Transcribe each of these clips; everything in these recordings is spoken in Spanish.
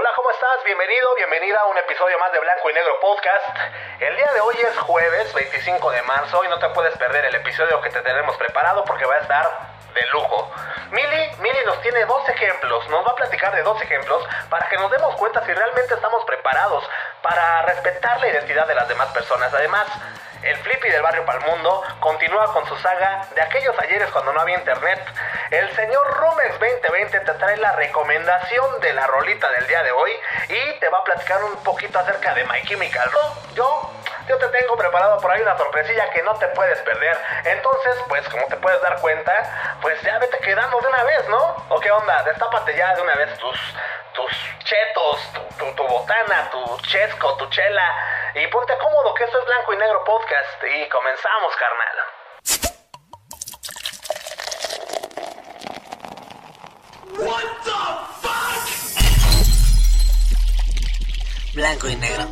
Hola, ¿cómo estás? Bienvenido, bienvenida a un episodio más de Blanco y Negro Podcast. El día de hoy es jueves 25 de marzo y no te puedes perder el episodio que te tenemos preparado porque va a estar de lujo. Mili, Mili nos tiene dos ejemplos, nos va a platicar de dos ejemplos para que nos demos cuenta si realmente estamos preparados para respetar la identidad de las demás personas. Además, el Flippy del barrio Palmundo continúa con su saga de aquellos ayeres cuando no había internet. El señor Rumes 2020 te trae la recomendación de la rolita del día de hoy y te va a platicar un poquito acerca de My Chemical. Yo, yo te tengo preparado por ahí una sorpresilla que no te puedes perder. Entonces, pues como te puedes dar cuenta, pues ya vete quedando de una vez, ¿no? ¿O qué onda? Destápate ya de una vez tus tus chetos, tu, tu, botana, tu chesco, tu chela y ponte cómodo que esto es Blanco y Negro Podcast y comenzamos, carnal. What the fuck? Blanco y negro.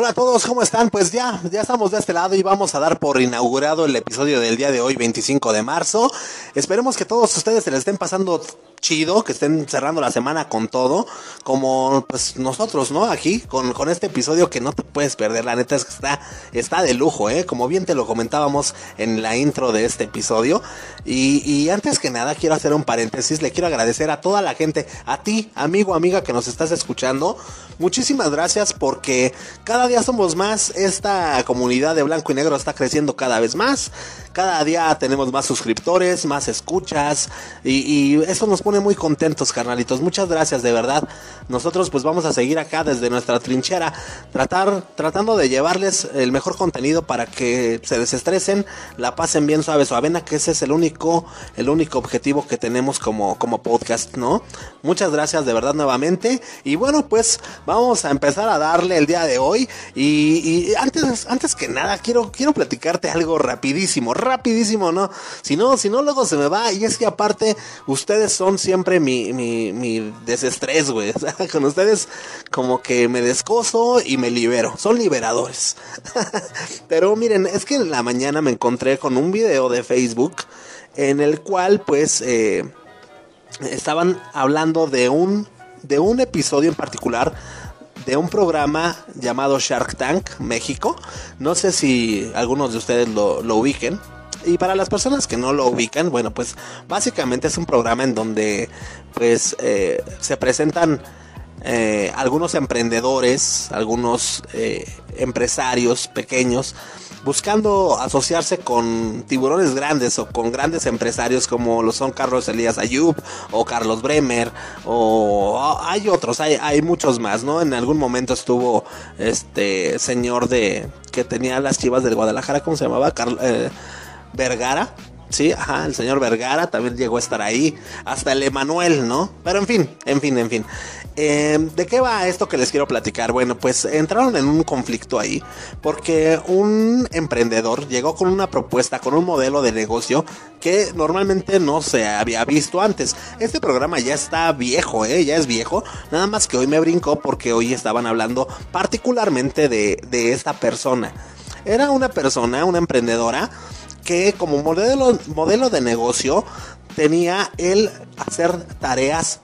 Hola a todos, ¿cómo están? Pues ya, ya estamos de este lado y vamos a dar por inaugurado el episodio del día de hoy, 25 de marzo. Esperemos que todos ustedes se les estén pasando chido, que estén cerrando la semana con todo, como pues nosotros, ¿no? Aquí, con, con este episodio que no te puedes perder, la neta es que está, está de lujo, ¿eh? Como bien te lo comentábamos en la intro de este episodio. Y, y antes que nada, quiero hacer un paréntesis, le quiero agradecer a toda la gente, a ti, amigo, amiga que nos estás escuchando, muchísimas gracias porque cada día somos más, esta comunidad de blanco y negro está creciendo cada vez más, cada día tenemos más suscriptores, más escuchas y, y eso nos pone muy contentos, carnalitos. Muchas gracias, de verdad. Nosotros pues vamos a seguir acá desde nuestra trinchera, tratar, tratando de llevarles el mejor contenido para que se desestresen, la pasen bien suave, suavena, que ese es el único, el único objetivo que tenemos como, como podcast, ¿no? Muchas gracias de verdad nuevamente. Y bueno, pues vamos a empezar a darle el día de hoy. Y, y antes, antes que nada, quiero, quiero platicarte algo rapidísimo, rapidísimo, ¿no? Si no, si no, luego se me va. Y es que aparte, ustedes son siempre mi, mi, mi desestrés, güey. Con ustedes como que me descoso y me libero. Son liberadores. Pero miren, es que en la mañana me encontré con un video de Facebook en el cual pues eh, estaban hablando de un, de un episodio en particular de un programa llamado Shark Tank México. No sé si algunos de ustedes lo, lo ubiquen. Y para las personas que no lo ubican, bueno, pues básicamente es un programa en donde pues eh, se presentan eh, algunos emprendedores, algunos eh, empresarios pequeños, buscando asociarse con tiburones grandes o con grandes empresarios como lo son Carlos Elías Ayub o Carlos Bremer o hay otros, hay, hay muchos más, ¿no? En algún momento estuvo este señor de que tenía las chivas del Guadalajara, ¿cómo se llamaba? Carl, eh, Vergara. Sí, ajá, el señor Vergara también llegó a estar ahí. Hasta el Emanuel, ¿no? Pero en fin, en fin, en fin. Eh, ¿De qué va esto que les quiero platicar? Bueno, pues entraron en un conflicto ahí. Porque un emprendedor llegó con una propuesta, con un modelo de negocio que normalmente no se había visto antes. Este programa ya está viejo, ¿eh? Ya es viejo. Nada más que hoy me brincó porque hoy estaban hablando particularmente de, de esta persona. Era una persona, una emprendedora que como modelo, modelo de negocio tenía el hacer tareas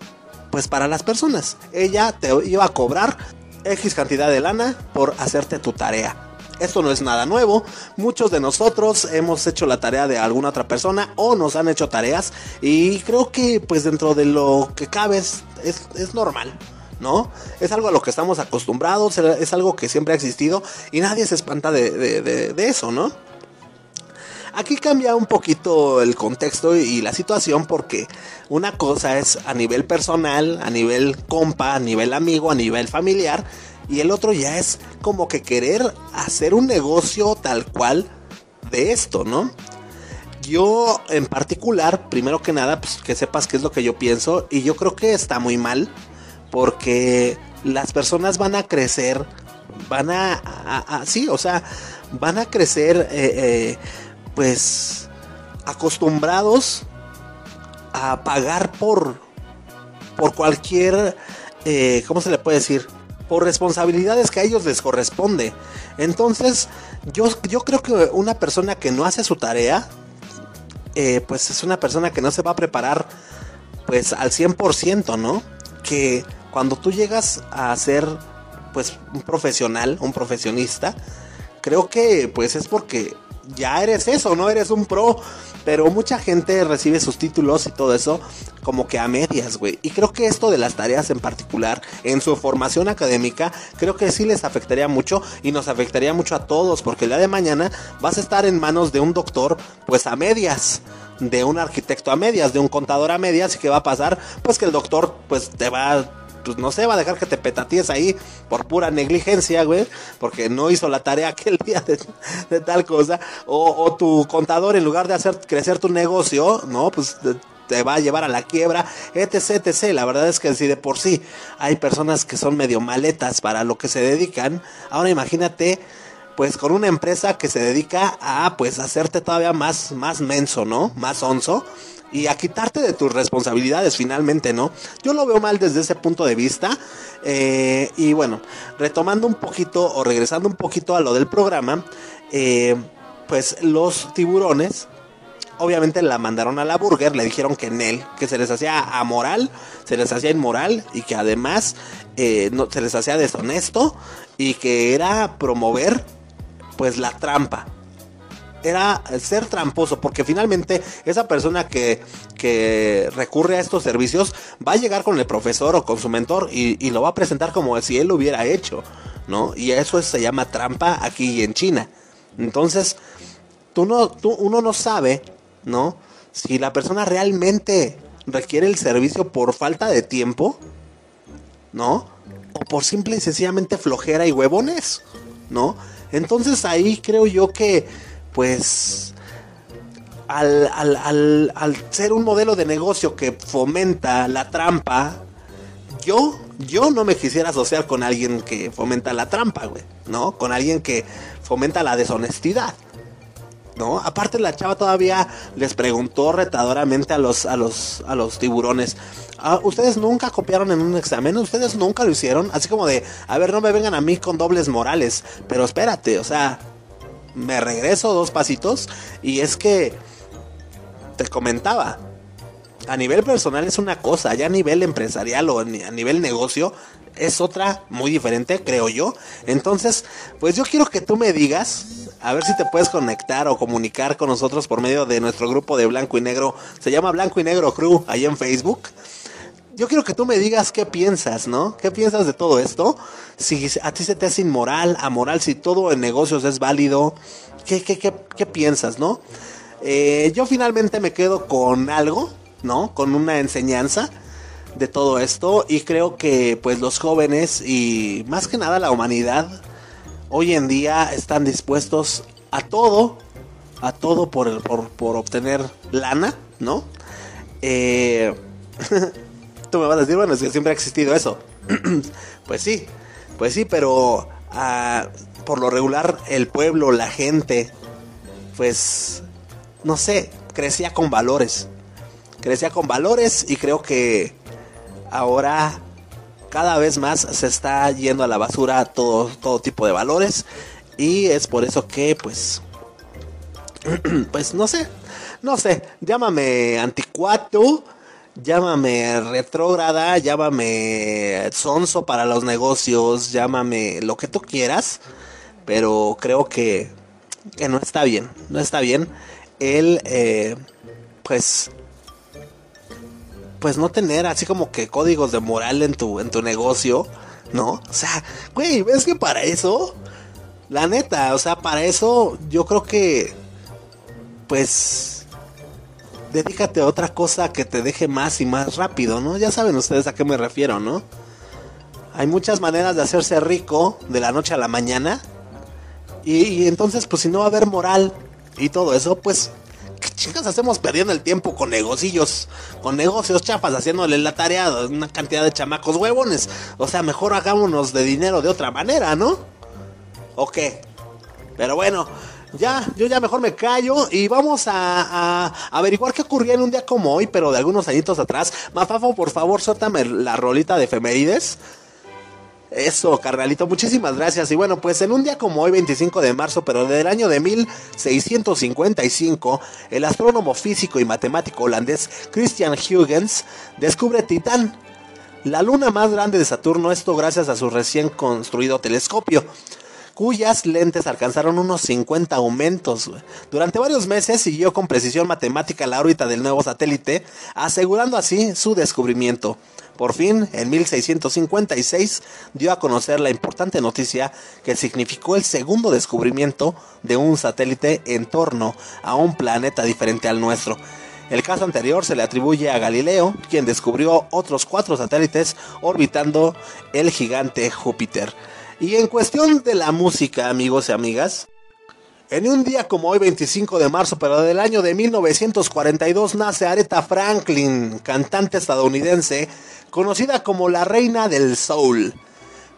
pues para las personas. Ella te iba a cobrar X cantidad de lana por hacerte tu tarea. Esto no es nada nuevo. Muchos de nosotros hemos hecho la tarea de alguna otra persona o nos han hecho tareas y creo que pues dentro de lo que cabe es, es, normal. ¿no? Es algo a lo que estamos acostumbrados, es algo que siempre ha existido y nadie se espanta de, de eso, ¿no? Aquí cambia un poquito el contexto y la situación porque una cosa es a nivel personal, a nivel compa, a nivel amigo, a nivel familiar y el otro ya es como que querer hacer un negocio tal cual de esto, ¿no? Yo en particular, primero que nada, pues que sepas qué es lo que yo pienso y yo creo que está muy mal porque las personas van a crecer, van a, a, sí, o sea, van a crecer eh, eh, pues acostumbrados a pagar por por cualquier eh, cómo se le puede decir por responsabilidades que a ellos les corresponde entonces yo yo creo que una persona que no hace su tarea eh, pues es una persona que no se va a preparar pues al 100%, ¿no? Que cuando tú llegas a ser pues un profesional, un profesionista, creo que pues es porque ya eres eso, no eres un pro, pero mucha gente recibe sus títulos y todo eso como que a medias, güey. Y creo que esto de las tareas en particular, en su formación académica, creo que sí les afectaría mucho y nos afectaría mucho a todos, porque el día de mañana vas a estar en manos de un doctor, pues a medias de un arquitecto a medias, de un contador a medias, y qué va a pasar, pues que el doctor pues te va pues no sé, va a dejar que te petatíes ahí por pura negligencia, güey, porque no hizo la tarea aquel día de, tal cosa, o, tu contador en lugar de hacer crecer tu negocio, no, pues te va a llevar a la quiebra, etc, etc. La verdad es que si de por sí hay personas que son medio maletas para lo que se dedican, ahora imagínate pues con una empresa que se dedica a pues hacerte todavía más más menso, ¿no? Más onzo y a quitarte de tus responsabilidades finalmente, ¿no? Yo lo veo mal desde ese punto de vista. Eh, y bueno, retomando un poquito o regresando un poquito a lo del programa, eh, pues los tiburones obviamente la mandaron a la burger, le dijeron que en él, que se les hacía amoral, se les hacía inmoral y que además eh, no, se les hacía deshonesto y que era promover pues la trampa era ser tramposo, porque finalmente esa persona que, que recurre a estos servicios va a llegar con el profesor o con su mentor y, lo va a presentar como si él lo hubiera hecho, ¿no? Y eso se llama trampa aquí en China. Entonces, tú no, tú, uno no sabe, ¿no? Si la persona realmente requiere el servicio por falta de tiempo, ¿no? O por simple y sencillamente flojera y huevones, ¿no? Entonces ahí creo yo que pues al, al, ser un modelo de negocio que fomenta la trampa, yo, yo no me quisiera asociar con alguien que fomenta la trampa, güey, ¿no? Con alguien que fomenta la deshonestidad. ¿No? Aparte la chava todavía les preguntó retadoramente a los, a los, a los tiburones. Ah, ¿Ustedes nunca copiaron en un examen? ¿Ustedes nunca lo hicieron? Así como de, a ver, no me vengan a mí con dobles morales. Pero espérate, o sea, me regreso dos pasitos y es que te comentaba, a nivel personal es una cosa, ya a nivel empresarial o a nivel negocio es otra muy diferente, creo yo. Entonces, pues yo quiero que tú me digas, a ver si te puedes conectar o comunicar con nosotros por medio de nuestro grupo de Blanco y Negro. Se llama Blanco y Negro Crew ahí en Facebook yo quiero que tú me digas qué piensas, ¿no? ¿Qué piensas de todo esto? Si a ti se te hace inmoral, amoral, si todo en negocios es válido, ¿qué, qué, qué, qué piensas, no? Eh, yo finalmente me quedo con algo, ¿no? Con una enseñanza de todo esto y creo que pues los jóvenes y más que nada la humanidad hoy en día están dispuestos a todo, a todo por, por, por obtener lana, ¿no? Eh, Me vas a decir, bueno, es que siempre ha existido eso. pues sí, pues sí, pero ah, por lo regular el pueblo, la gente, pues, no sé, crecía con valores. Crecía con valores y creo que ahora cada vez más se está yendo a la basura todo, todo tipo de valores. Y es por eso que, pues, pues no sé, no sé, llámame anticuato, llámame retrógrada, llámame sonso para los negocios, llámame lo que tú quieras, pero creo que, que no está bien, no está bien el, eh, pues, pues no tener así como que códigos de moral en tu, en tu negocio, ¿no? O sea, güey, ¿ves que para eso? La neta, o sea, para eso yo creo que, pues, dedícate a otra cosa que te deje más y más rápido, ¿no? Ya saben ustedes a qué me refiero, ¿no? Hay muchas maneras de hacerse rico de la noche a la mañana. Y, entonces, pues si no va a haber moral y todo eso, pues, ¿qué chicas hacemos perdiendo el tiempo con negocios? Con negocios chafas, haciéndole la tarea a una cantidad de chamacos huevones. O sea, mejor hagámonos de dinero de otra manera, ¿no? ¿O qué? Pero bueno, ya, yo ya mejor me callo y vamos a, averiguar qué ocurría en un día como hoy, pero de algunos añitos atrás. Mafafo, por favor, suéltame la rolita de efemérides. Eso, carnalito, muchísimas gracias. Y bueno, pues en un día como hoy, 25 de marzo, pero del año de 1655, el astrónomo físico y matemático holandés Christian Huygens descubre Titán, la luna más grande de Saturno, esto gracias a su recién construido telescopio cuyas lentes alcanzaron unos 50 aumentos. Durante varios meses siguió con precisión matemática la órbita del nuevo satélite, asegurando así su descubrimiento. Por fin, en 1656, dio a conocer la importante noticia que significó el segundo descubrimiento de un satélite en torno a un planeta diferente al nuestro. El caso anterior se le atribuye a Galileo, quien descubrió otros cuatro satélites orbitando el gigante Júpiter. Y en cuestión de la música, amigos y amigas, en un día como hoy, 25 de marzo, pero del año de 1942, nace Aretha Franklin, cantante estadounidense, conocida como la reina del soul.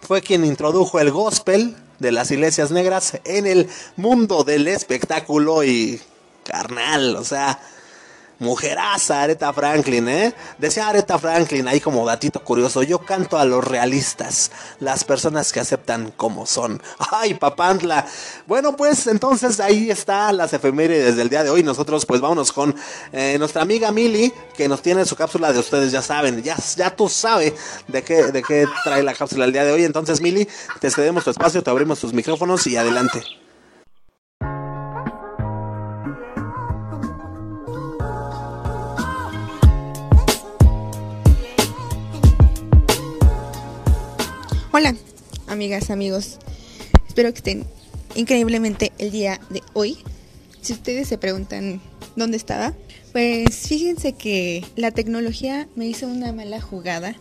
Fue quien introdujo el gospel de las iglesias negras en el mundo del espectáculo y carnal, o sea, Mujeraza, Aretha Franklin, ¿eh? Decía Aretha Franklin, ahí como datito curioso, yo canto a los realistas, las personas que aceptan como son. ¡Ay, papantla! Bueno, pues entonces ahí está las efemérides del día de hoy. Nosotros pues vámonos con eh, nuestra amiga Mili, que nos tiene su cápsula de ustedes, ya saben, ya, ya tú sabes de qué, de qué trae la cápsula el día de hoy. Entonces, Mili, te cedemos tu espacio, te abrimos tus micrófonos y adelante. Hola, amigas, amigos. Espero que estén increíblemente el día de hoy. Si ustedes se preguntan dónde estaba, pues fíjense que la tecnología me hizo una mala jugada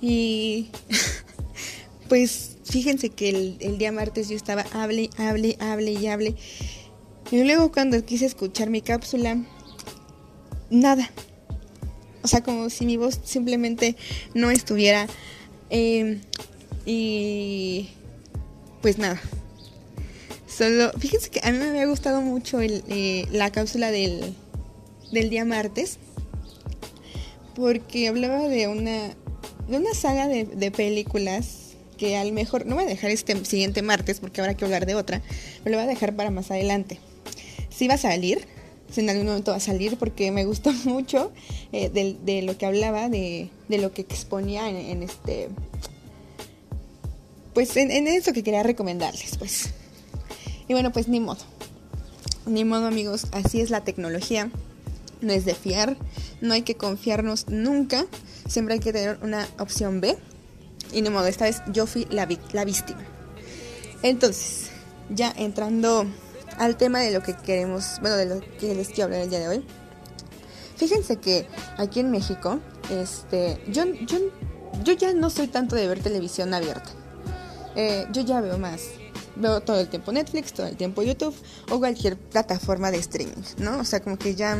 y pues fíjense que el, el, día martes yo estaba hable, hable, hable y hable. Y luego cuando quise escuchar mi cápsula, nada. O sea, como si mi voz simplemente no estuviera eh, y pues nada. Solo, fíjense que a mí me había gustado mucho eh, la cápsula del, del día martes. Porque hablaba de una, de una saga de, de películas que a lo mejor no voy a dejar este siguiente martes porque habrá que hablar de otra, pero lo voy a dejar para más adelante. Si va a salir, si en algún momento va a salir porque me gustó mucho eh, de, lo que hablaba, de, de lo que exponía en este pues en, eso que quería recomendarles, pues. Y bueno, pues ni modo. Ni modo, amigos, así es la tecnología. No es de fiar, no hay que confiarnos nunca. Siempre hay que tener una opción B. Y ni modo, esta vez yo fui la, la víctima. Entonces, ya entrando al tema de lo que queremos, bueno, de lo que les quiero hablar el día de hoy. Fíjense que aquí en México, este, yo, yo, yo ya no soy tanto de ver televisión abierta. Eh, yo ya veo más. Veo todo el tiempo Netflix, todo el tiempo YouTube o cualquier plataforma de streaming, ¿no? O sea, como que ya...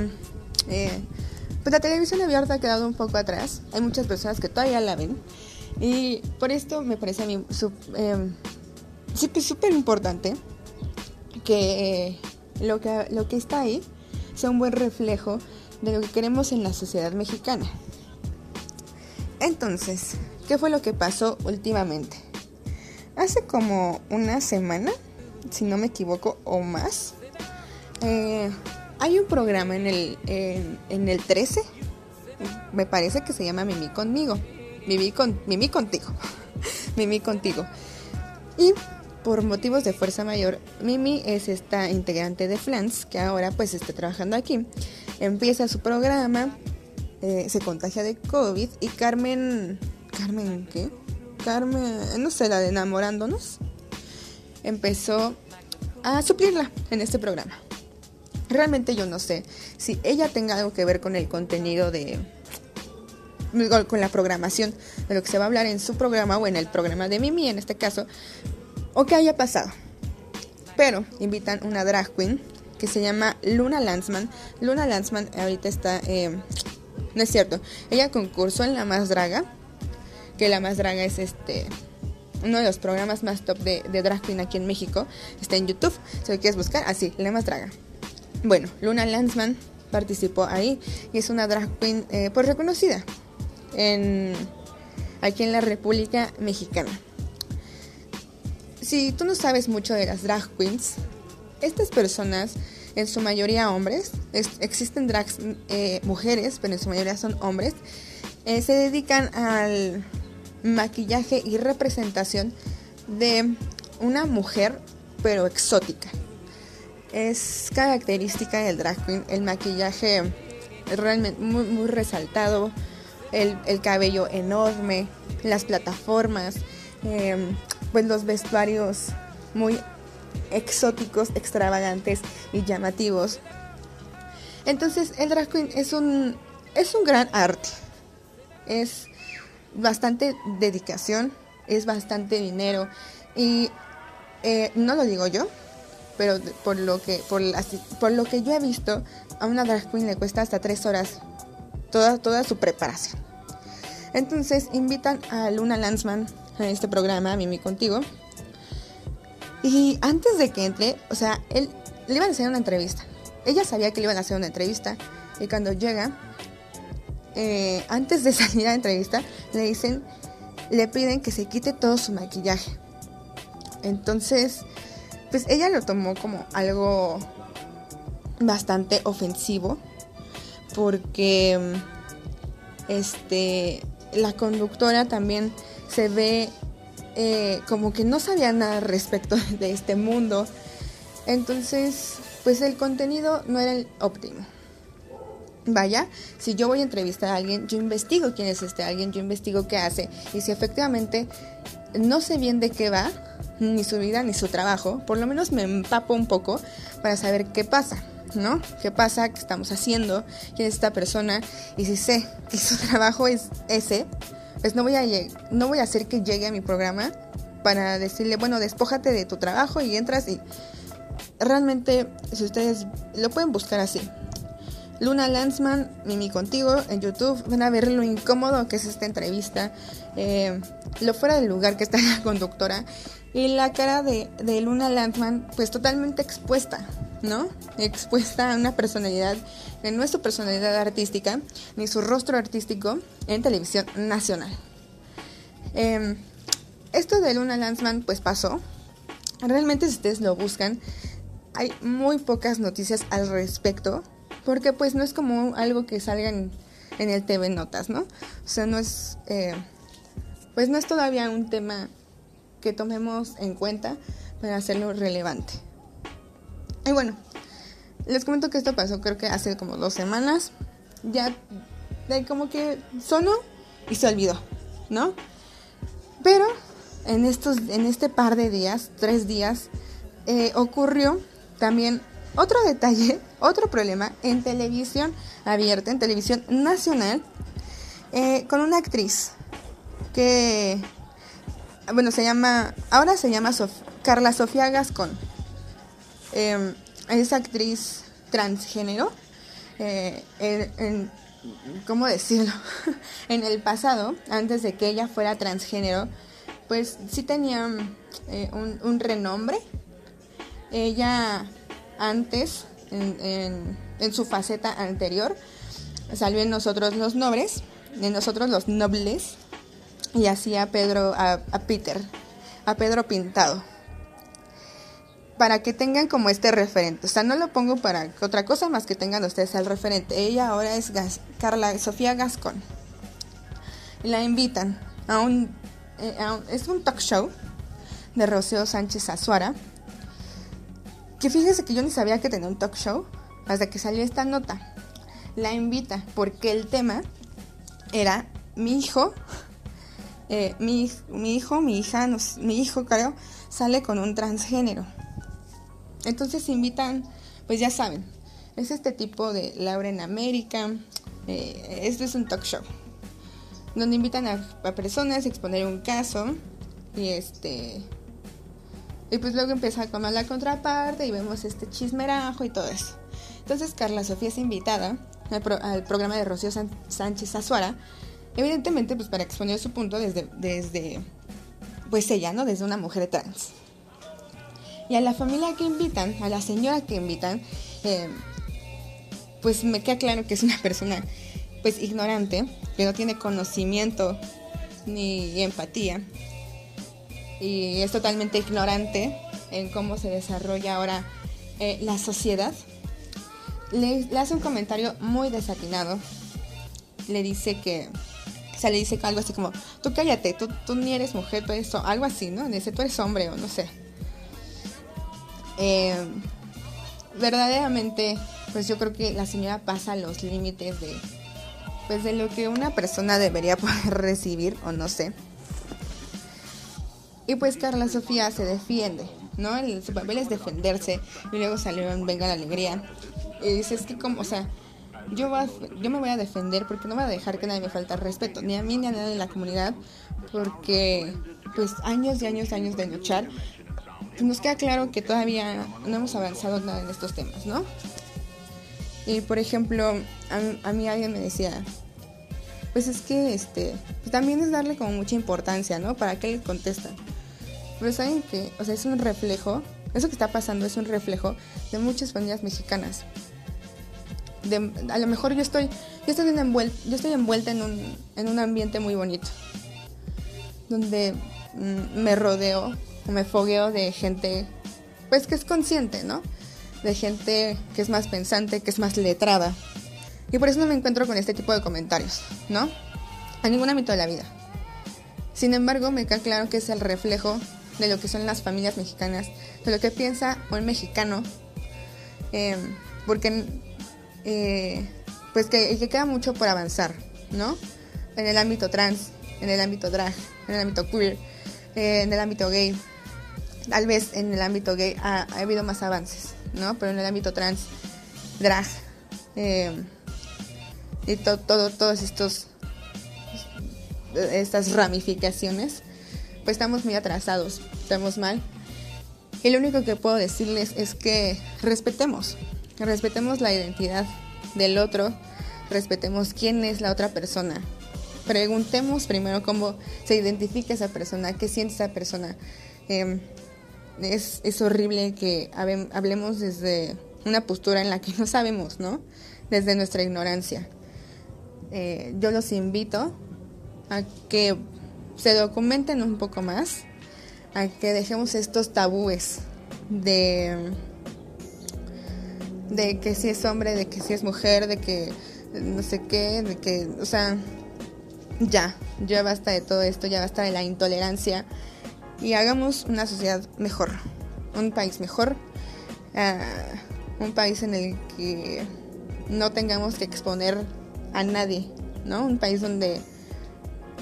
Eh, pues la televisión abierta ha quedado un poco atrás. Hay muchas personas que todavía la ven. Y por esto me parece a mí eh, súper importante que, eh, lo que lo que está ahí sea un buen reflejo de lo que queremos en la sociedad mexicana. Entonces, ¿qué fue lo que pasó últimamente? Hace como una semana, si no me equivoco, o más, eh, hay un programa en el, en, en, el 13, me parece que se llama Mimi conmigo, Mimi, con, Mimi contigo, Mimi contigo. Y por motivos de fuerza mayor, Mimi es esta integrante de Flans que ahora pues está trabajando aquí. Empieza su programa, eh, se contagia de COVID y Carmen... ¿Carmen qué? Carmen, no sé, la de enamorándonos, empezó a suplirla en este programa. Realmente yo no sé si ella tenga algo que ver con el contenido de con la programación de lo que se va a hablar en su programa o en el programa de Mimi en este caso o que haya pasado. Pero invitan una drag queen que se llama Luna Lanzman. Luna Lanzman ahorita está, eh, no es cierto, ella concursó en La Más Draga que La Más Draga es este uno de los programas más top de, drag queen aquí en México. Está en YouTube, si lo quieres buscar, así, La Más Draga. Bueno, Luna Lanzman participó ahí y es una drag queen eh, por pues reconocida en, aquí en la República Mexicana. si tú no sabes mucho de las drag queens, estas personas, en su mayoría hombres, es- existen drags eh, mujeres, pero en su mayoría son hombres, eh, se dedican al maquillaje y representación de una mujer, pero exótica. Es característica del drag queen el maquillaje realmente muy, muy resaltado, el, el cabello enorme, las plataformas, eh, pues los vestuarios muy exóticos, extravagantes y llamativos. Entonces el drag queen es un, es un gran arte, es bastante dedicación, es bastante dinero y eh, no lo digo yo, pero por lo que por, las- por lo que yo he visto a una drag queen le cuesta hasta tres horas toda toda su preparación. Entonces invitan a Luna Lanzman a este programa, a Mimi contigo. Y antes de que entre, o sea, él le iban a hacer una entrevista. Ella sabía que le iban a hacer una entrevista y cuando llega, eh, antes de salir a la entrevista, le dicen, le piden que se quite todo su maquillaje. Entonces, pues ella lo tomó como algo bastante ofensivo porque este la conductora también se ve eh, como que no sabía nada respecto de este mundo entonces pues el contenido no era el óptimo Vaya, si yo voy a entrevistar a alguien, yo investigo quién es este alguien, yo investigo qué hace y si efectivamente no sé bien de qué va, ni su vida ni su trabajo, por lo menos me empapo un poco para saber qué pasa, ¿no? ¿Qué pasa? ¿Qué estamos haciendo? ¿Quién es esta persona? Y si sé que su trabajo es ese, pues no voy a, no voy a hacer que llegue a mi programa para decirle, bueno, despójate de tu trabajo y entras y realmente, si ustedes lo pueden buscar así, Luna Lanzman, Mimi contigo en YouTube. Van a ver lo incómodo que es esta entrevista, eh, lo fuera del lugar que está la conductora y la cara de, Luna Lanzman, pues totalmente expuesta, ¿no? Expuesta a una personalidad que no es su personalidad artística ni su rostro artístico en televisión nacional. Eh, esto de Luna Lanzman, pues pasó. Realmente, si ustedes lo buscan, hay muy pocas noticias al respecto porque pues no es como algo que salga en, el TV Notas, ¿no? O sea, no es, eh, pues no es todavía un tema que tomemos en cuenta para hacerlo relevante. Y bueno, les comento que esto pasó creo que hace como dos semanas, ya de como que sonó y se olvidó, ¿no? Pero en, estos, en este par de días, tres días, eh, ocurrió también otro detalle, otro problema en televisión abierta, en televisión nacional, eh, con una actriz que, bueno, se llama, ahora se llama Sof- Carla Sofía Gascón. Eh, es actriz transgénero. eh, ¿Cómo decirlo? en el pasado, antes de que ella fuera transgénero, pues sí tenía eh, un renombre. Ella antes, en, su faceta anterior, salió en Nosotros los Nobres, en Nosotros los Nobles, y hacía a Pedro, a, Peter, a Pedro Pintado. Para que tengan como este referente. O sea, no lo pongo para otra cosa más que tengan ustedes al referente. Ella ahora es Carla Sofía Gascón. La invitan a un, eh, a un- Es un talk show de Rocío Sánchez Azuara. Que fíjese que yo ni sabía que tenía un talk show hasta que salió esta nota. La invita porque el tema era mi hijo, eh, mi, mi hijo, mi hija, mi hijo creo, sale con un transgénero. Entonces invitan, pues ya saben, es este tipo de Laura en América, eh, este es un talk show, donde invitan a personas a exponer un caso y este y pues luego empieza como la contraparte y vemos este chismerajo y todo eso. Entonces Carla Sofía es invitada al, pro- al programa de Rocío Sánchez Azuara, evidentemente pues para exponer su punto desde, desde pues ella, ¿no? Desde una mujer trans. Y a la familia que invitan, a la señora que invitan, eh, pues me queda claro que es una persona pues ignorante, que no tiene conocimiento ni empatía. Y es totalmente ignorante en cómo se desarrolla ahora eh, la sociedad, le, hace un comentario muy desatinado. Le dice que, o sea, le dice algo así como, tú cállate, tú, tú ni eres mujer, tú eres, ho-", algo así, ¿no? Le dice, tú eres hombre o no sé. Eh, verdaderamente, pues yo creo que la señora pasa los límites de, pues de lo que una persona debería poder recibir o no sé. Y pues Carla Sofía se defiende, ¿no? El, su papel es defenderse y luego salió en Venga la Alegría. Y dice, es que como, o sea, yo, voy a- yo me voy a defender porque no voy a dejar que nadie me falte respeto, ni a mí ni a nadie de la comunidad, porque pues años y años y años de luchar, nos queda claro que todavía no hemos avanzado nada en estos temas, ¿no? Y por ejemplo, a, a mí alguien me decía, pues es que este, pues también es darle como mucha importancia, ¿no? ¿Para qué le contestan? Pero saben que, o sea, es un reflejo, eso que está pasando es un reflejo de muchas familias mexicanas. A lo mejor yo estoy, yo estoy, envuelta, yo estoy envuelta en un, en un ambiente muy bonito, donde mm, me rodeo o me fogueo de gente, pues que es consciente, ¿no? De gente que es más pensante, que es más letrada. Y por eso no me encuentro con este tipo de comentarios, ¿no? En ningún ámbito de la vida. Sin embargo, me queda claro que es el reflejo de lo que son las familias mexicanas, de lo que piensa un mexicano, eh, porque eh, pues que, que queda mucho por avanzar, ¿no? En el ámbito trans, en el ámbito drag, en el ámbito queer, eh, en el ámbito gay. Tal vez en el ámbito gay ha, ha habido más avances, ¿no? Pero en el ámbito trans, drag, eh, y to- todo, todos estos estas ramificaciones, pues estamos muy atrasados, estamos mal. Y lo único que puedo decirles es que respetemos, respetemos la identidad del otro, respetemos quién es la otra persona. Preguntemos primero cómo se identifica esa persona, qué siente esa persona. Eh, es, es horrible que hablemos desde una postura en la que no sabemos, ¿no? Desde nuestra ignorancia. Eh, yo los invito a que se documenten un poco más, a que dejemos estos tabúes de, de que si es hombre, de que si es mujer, de que no sé qué, de que, o sea, ya, ya basta de todo esto, ya basta de la intolerancia y hagamos una sociedad mejor, un país mejor, ah, un país en el que no tengamos que exponer a nadie, ¿no? Un país donde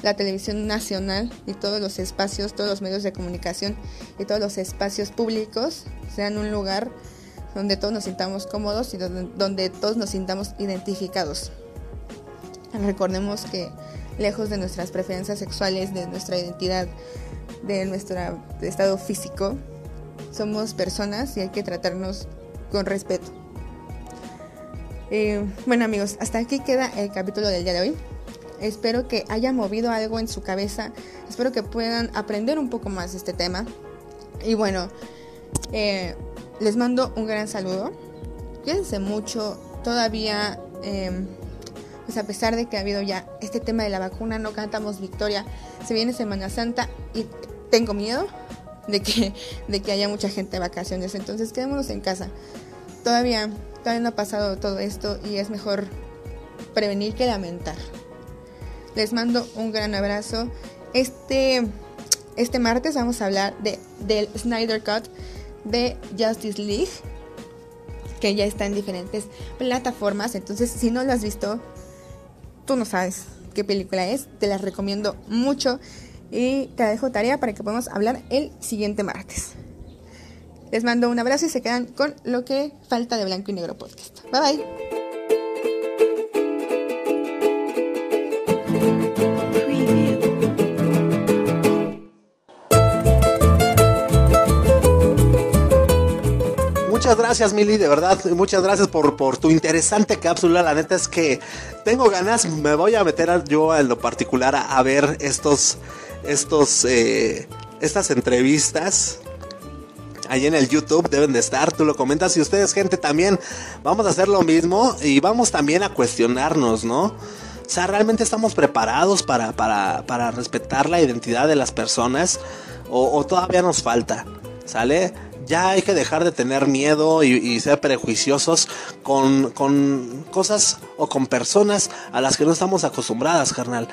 la televisión nacional y todos los espacios, todos los medios de comunicación y todos los espacios públicos sean un lugar donde todos nos sintamos cómodos y donde, donde todos nos sintamos identificados. Recordemos que lejos de nuestras preferencias sexuales, de nuestra identidad, de nuestro estado físico, somos personas y hay que tratarnos con respeto. Eh, bueno amigos, hasta aquí queda el capítulo del día de hoy. Espero que haya movido algo en su cabeza. Espero que puedan aprender un poco más de este tema. Y bueno, eh, les mando un gran saludo. Cuídense mucho. Todavía, eh, pues a pesar de que ha habido ya este tema de la vacuna, no cantamos victoria. Se viene Semana Santa y tengo miedo de que, de que haya mucha gente de vacaciones. Entonces quedémonos en casa. Todavía, todavía no ha pasado todo esto y es mejor prevenir que lamentar. Les mando un gran abrazo. Este, este martes vamos a hablar de, del Snyder Cut de Justice League, que ya está en diferentes plataformas. Entonces, si no lo has visto, tú no sabes qué película es. Te la recomiendo mucho y te dejo tarea para que podamos hablar el siguiente martes. Les mando un abrazo y se quedan con lo que falta de Blanco y Negro Podcast. Bye bye. Gracias, Mili, de verdad. Muchas gracias por, por tu interesante cápsula. La neta es que tengo ganas. Me voy a meter yo en lo particular a, ver estos, estos, eh, estas entrevistas. Ahí en el YouTube deben de estar, tú lo comentas y ustedes gente también vamos a hacer lo mismo y vamos también a cuestionarnos, ¿no? O sea, realmente estamos preparados para, para, para respetar la identidad de las personas. o todavía nos falta, ¿sale? Ya hay que dejar de tener miedo y, ser prejuiciosos con, con cosas o con personas a las que no estamos acostumbradas, carnal.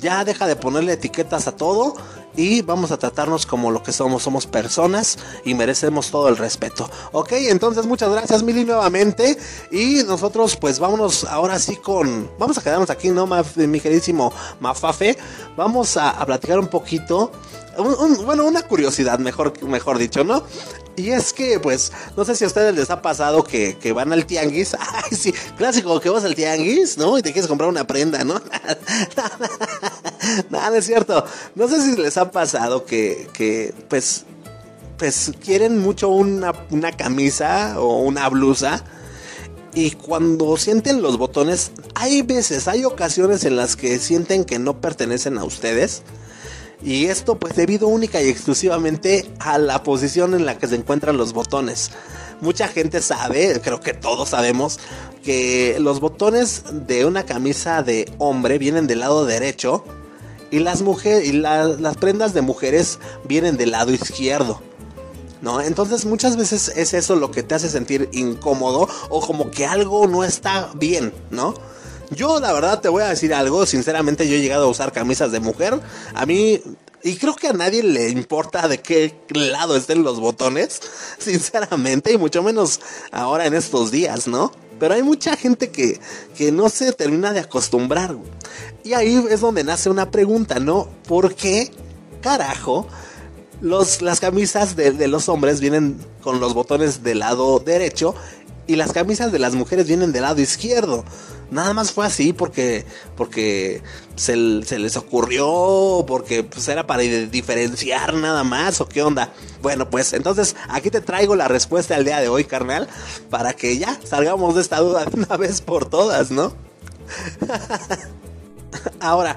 Ya deja de ponerle etiquetas a todo y vamos a tratarnos como lo que somos. Somos personas y merecemos todo el respeto. Ok, entonces muchas gracias, Mili, nuevamente. Y nosotros, pues vámonos ahora sí con. Vamos a quedarnos aquí, ¿no, mi queridísimo Mafafe? Vamos a platicar un poquito. Bueno, una curiosidad, mejor, mejor dicho, ¿no? Y es que, pues, no sé si a ustedes les ha pasado que, que van al tianguis. Ay, sí, clásico, que vas al tianguis, ¿no? Y te quieres comprar una prenda, ¿no? Nada, no es cierto. No sé si les ha pasado que, que pues, pues quieren mucho una, una camisa o una blusa. Y cuando sienten los botones, hay veces, hay ocasiones en las que sienten que no pertenecen a ustedes. Y esto pues debido única y exclusivamente a la posición en la que se encuentran los botones. Mucha gente sabe, creo que todos sabemos, que los botones de una camisa de hombre vienen del lado derecho y las mujeres y la- las prendas de mujeres vienen del lado izquierdo. ¿No? Entonces muchas veces es eso lo que te hace sentir incómodo o como que algo no está bien, ¿no? Yo la verdad te voy a decir algo, sinceramente yo he llegado a usar camisas de mujer, a mí y creo que a nadie le importa de qué lado estén los botones, sinceramente, y mucho menos ahora en estos días, ¿no? Pero hay mucha gente que, que no se termina de acostumbrar. Y ahí es donde nace una pregunta, ¿no? ¿Por qué carajo los, las camisas de, de los hombres vienen con los botones del lado derecho y las camisas de las mujeres vienen del lado izquierdo. Nada más fue así porque, porque se, se les ocurrió, porque pues, era para diferenciar nada más o qué onda. Bueno, pues entonces aquí te traigo la respuesta al día de hoy, carnal, para que ya salgamos de esta duda de una vez por todas, ¿no? Ahora,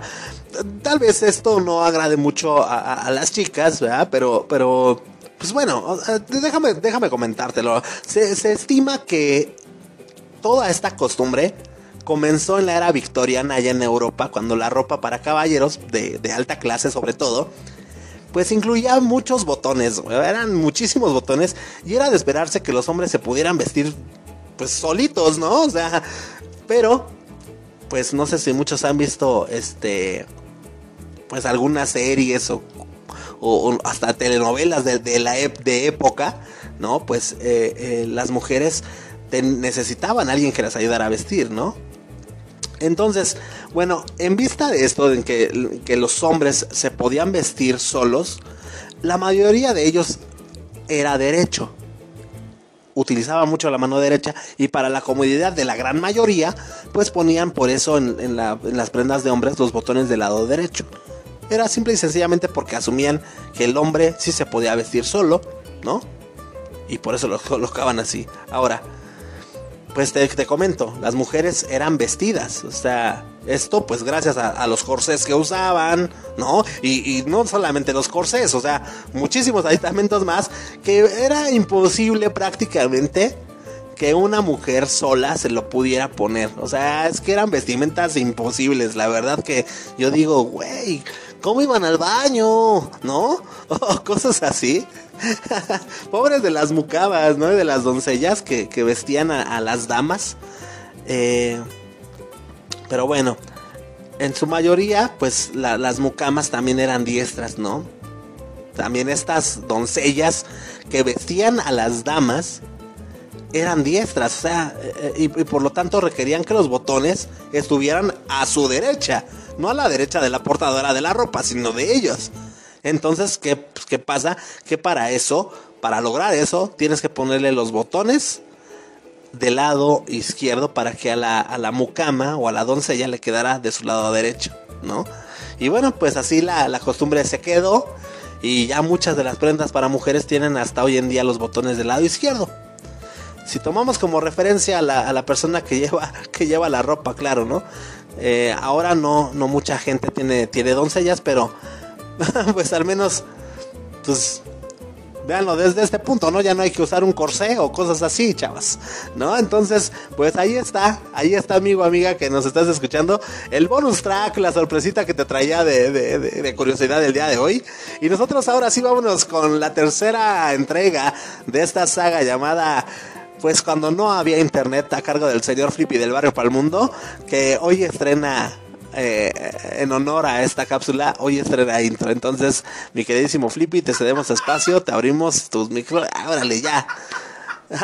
tal vez esto no agrade mucho a, a- a las chicas, ¿verdad? Pero, pero, pues bueno, sea, déjame, déjame comentártelo. Se, estima que toda esta costumbre comenzó en la era victoriana allá en Europa, cuando la ropa para caballeros de, de alta clase sobre todo, pues incluía muchos botones, eran muchísimos botones y era de esperarse que los hombres se pudieran vestir pues solitos, ¿no? O sea, pero pues no sé si muchos han visto este pues algunas series o, o- hasta telenovelas de, la de época, ¿no? Pues eh, eh, las mujeres necesitaban a alguien que las ayudara a vestir, ¿no? Entonces, bueno, en vista de esto, en que, los hombres se podían vestir solos, la mayoría de ellos era derecho. Utilizaba mucho la mano derecha y para la comodidad de la gran mayoría, pues ponían por eso en, en las prendas de hombres los botones del lado derecho. Era simple y sencillamente porque asumían que el hombre sí se podía vestir solo, ¿no? Y por eso lo colocaban así. Ahora, pues te, te comento, las mujeres eran vestidas, o sea, esto pues gracias a, a los corsés que usaban, ¿no? Y, y no solamente los corsés, o sea, muchísimos aditamentos más, que era imposible prácticamente que una mujer sola se lo pudiera poner, o sea, es que eran vestimentas imposibles, la verdad que yo digo, güey, ¿cómo iban al baño? ¿No? O cosas así. Pobres de las mucabas, ¿no? De las doncellas que, que vestían a, las damas. Eh, pero bueno, en su mayoría, pues la- las mucamas también eran diestras, ¿no? También estas doncellas que vestían a las damas eran diestras, o sea, eh, y, y por lo tanto requerían que los botones estuvieran a su derecha, no a la derecha de la portadora de la ropa, sino de ellos. Entonces, ¿qué, pues, qué pasa? Que para eso, para lograr eso, tienes que ponerle los botones del lado izquierdo para que a la, a la mucama o a la doncella le quedara de su lado derecho, ¿no? Y bueno, pues así la, la costumbre se quedó y ya muchas de las prendas para mujeres tienen hasta hoy en día los botones del lado izquierdo. Si tomamos como referencia a la, a la persona que lleva, que lleva la ropa, claro, ¿no? Eh, ahora no, no mucha gente tiene, tiene doncellas, pero pues al menos, pues Véanlo desde este punto, ¿no? Ya no hay que usar un corsé o cosas así, chavas, ¿no? Entonces, pues ahí está, ahí está, amigo, amiga, que nos estás escuchando. El bonus track, la sorpresita que te traía de, de, de curiosidad del día de hoy. Y nosotros ahora sí vámonos con la tercera entrega de esta saga llamada pues cuando no había internet a cargo del señor Flippy del barrio Palmundo, que hoy estrena eh, en honor a esta cápsula, hoy estrena intro. Entonces, mi queridísimo Flippy, te cedemos espacio, te abrimos tus micros. Árale, ya.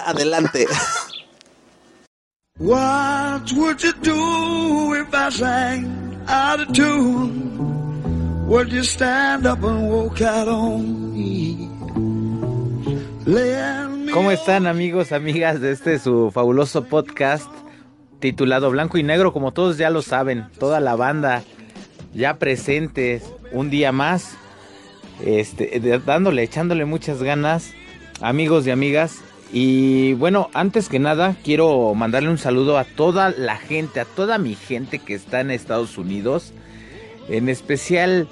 Adelante. What would you do if I sang out of tune? Would you stand up and walk out on me ¿Cómo están amigos, amigas de este su fabuloso podcast titulado Blanco y Negro? Como todos ya lo saben, toda la banda ya presentes un día más, este, dándole, echándole muchas ganas, amigos y amigas. Y bueno, antes que nada, quiero mandarle un saludo a toda la gente, a toda mi gente que está en Estados Unidos, en especial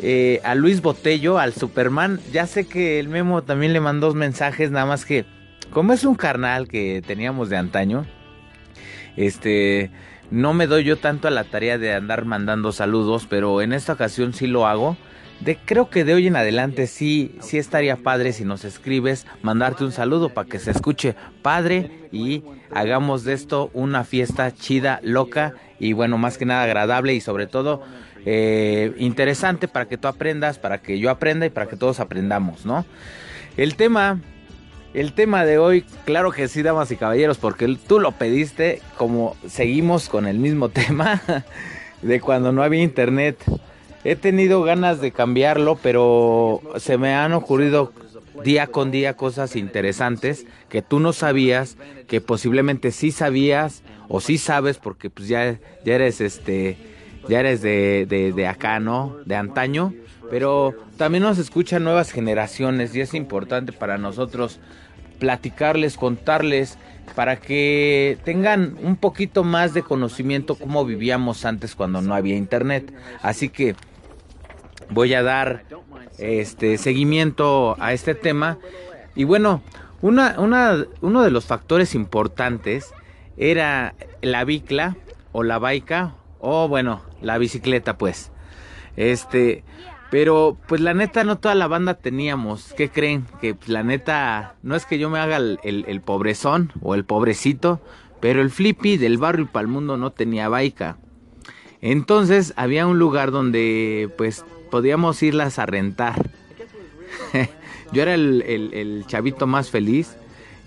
eh, a Luis Botello, al Superman. Ya sé que el Memo también le mandó mensajes, nada más que como es un carnal que teníamos de antaño, este, no me doy yo tanto a la tarea de andar mandando saludos, pero en esta ocasión sí lo hago. De, creo que de hoy en adelante sí, sí estaría padre si nos escribes, mandarte un saludo para que se escuche padre y hagamos de esto una fiesta chida, loca y bueno, más que nada agradable y sobre todo eh, interesante para que tú aprendas, para que yo aprenda y para que todos aprendamos, ¿no? El tema, el tema de hoy, claro que sí, damas y caballeros, porque tú lo pediste, como seguimos con el mismo tema de cuando no había internet. He tenido ganas de cambiarlo, pero se me han ocurrido día con día cosas interesantes que tú no sabías, que posiblemente sí sabías o sí sabes porque pues ya, ya eres este ya eres de, de, de acá, ¿no? De antaño. Pero también nos escuchan nuevas generaciones y es importante para nosotros platicarles, contarles, para que tengan un poquito más de conocimiento cómo vivíamos antes cuando no había internet. Así que voy a dar este seguimiento a este tema. Y bueno, una, una, uno de los factores importantes era la bicla o la baica o bueno, la bicicleta pues. Este, pero pues la neta no toda la banda teníamos. ¿Qué creen? Que pues, la neta no es que yo me haga el, el- pobrezón o el pobrecito, pero el flippy del barrio Palmundo no tenía baica. Entonces había un lugar donde pues podíamos irlas a rentar. Yo era el, el- el chavito más feliz.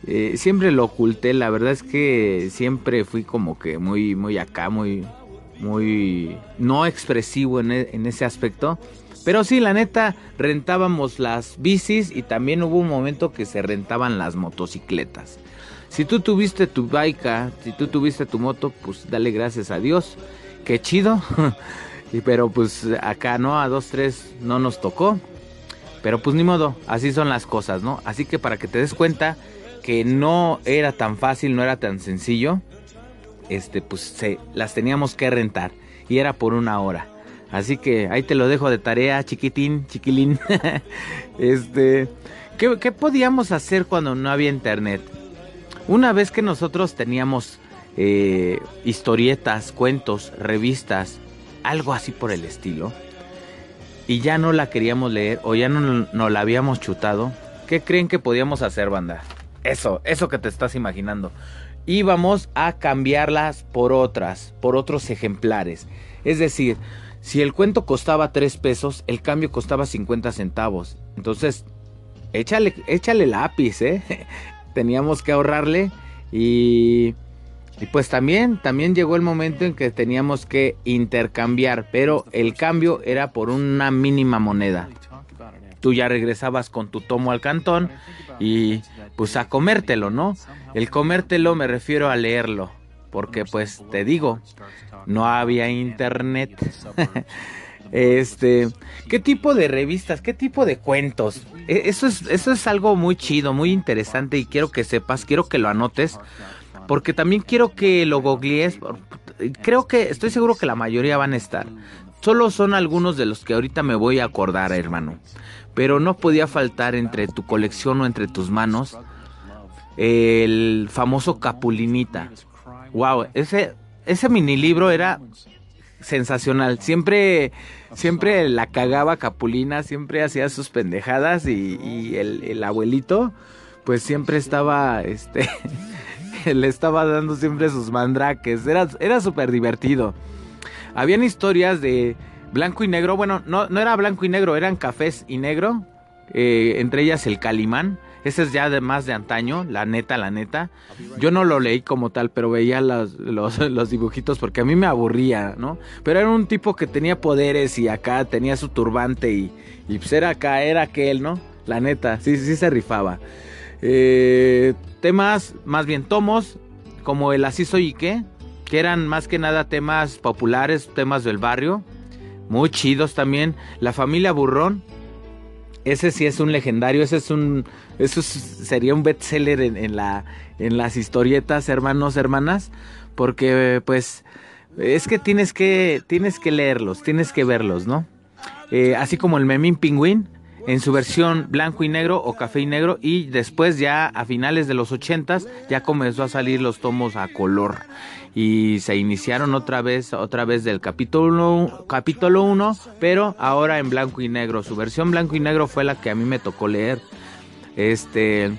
Eh, siempre lo oculté, la verdad es que siempre fui como que muy, muy acá, muy, muy no expresivo en, e- en ese aspecto. Pero sí, la neta, rentábamos las bicis y también hubo un momento que se rentaban las motocicletas. Si tú tuviste tu bike, si tú tuviste tu moto, pues dale gracias a Dios. Qué chido. y pero pues acá no, a dos, tres no nos tocó. Pero pues ni modo, así son las cosas, ¿no? Así que para que te des cuenta que no era tan fácil, no era tan sencillo, este, pues se, las teníamos que rentar. Y era por una hora. Así que ahí te lo dejo de tarea, chiquitín, chiquilín. este, ¿qué, qué podíamos hacer cuando no había internet? Una vez que nosotros teníamos eh, historietas, cuentos, revistas, algo así por el estilo, y ya no la queríamos leer o ya no, no la habíamos chutado, ¿qué creen que podíamos hacer, banda? Eso, eso que te estás imaginando. Íbamos a cambiarlas por otras, por otros ejemplares. Es decir, si el cuento costaba 3 pesos, el cambio costaba 50 centavos. Entonces, échale, échale lápiz, ¿eh? Teníamos que ahorrarle y... Y pues también, también llegó el momento en que teníamos que intercambiar, pero el cambio era por una mínima moneda. Tú ya regresabas con tu tomo al cantón y pues a comértelo, ¿no? El comértelo me refiero a leerlo, porque pues te digo, no había internet. Este, ¿qué tipo de revistas, qué tipo de cuentos? E- Eso es, eso es algo muy chido, muy interesante y quiero que sepas, quiero que lo anotes, porque también quiero que lo googlees. Creo que, estoy seguro que la mayoría van a estar. Solo son algunos de los que ahorita me voy a acordar, hermano. Pero no podía faltar entre tu colección o entre tus manos el famoso Capulinita. Wow, ese, ese mini libro era sensacional. Siempre, siempre la cagaba Capulina, siempre hacía sus pendejadas y, el, el, abuelito, pues siempre estaba, este, le estaba dando siempre sus mandraques. Era, era súper divertido. Habían historias de blanco y negro. Bueno, no, no era blanco y negro, eran cafés y negro. Eh, entre ellas el Calimán. Ese es ya de más de antaño, la neta, la neta. Yo no lo leí como tal, pero veía los, los, dibujitos porque a mí me aburría, ¿no? Pero era un tipo que tenía poderes y acá tenía su turbante y, y pues era acá, era aquel, ¿no? La neta, sí, sí se rifaba. Eh, temas, más bien tomos, como el Así soy que eran más que nada temas populares, temas del barrio, muy chidos también. La familia Burrón, ese sí es un legendario, ese es un, eso sería un bestseller en, en, la, en las historietas, hermanos, hermanas, porque pues es que tienes que, tienes que leerlos, tienes que verlos, ¿no? Eh, así como el Memín Pingüín, en su versión blanco y negro o café y negro y después ya a finales de los ochentas ya comenzó a salir los tomos a color. Y se iniciaron otra vez otra vez del capítulo capítulo 1 pero ahora en blanco y negro. Su versión blanco y negro fue la que a mí me tocó leer. Este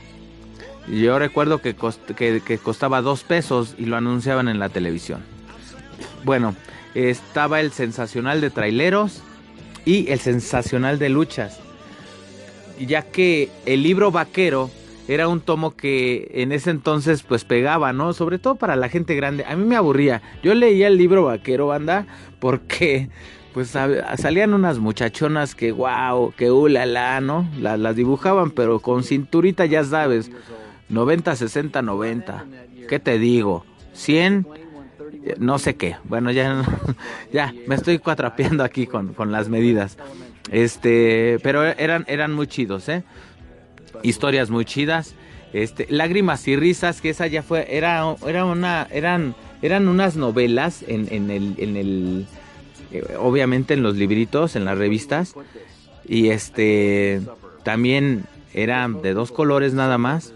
yo recuerdo que, que, costaba dos pesos y lo anunciaban en la televisión. Bueno estaba el sensacional de traileros y el sensacional de luchas ya que el libro vaquero era un tomo que en ese entonces pues pegaba, ¿no? Sobre todo para la gente grande. A mí me aburría. Yo leía el libro vaquero, banda, porque pues salían unas muchachonas que wow, que ulala, ¿no? Las, dibujaban, pero con cinturita, ya sabes, 90, 60, 90. ¿Qué te digo? 100, no sé qué. Bueno, ya, ya me estoy cuatrapeando aquí con, con las medidas. Este, pero eran, eran muy chidos, ¿eh? Historias muy chidas. Este, lágrimas y risas, que esa ya fue, era, era una, eran, eran unas novelas en, en el, en el, eh, obviamente en los libritos, en las revistas. Y este, también eran de dos colores nada más.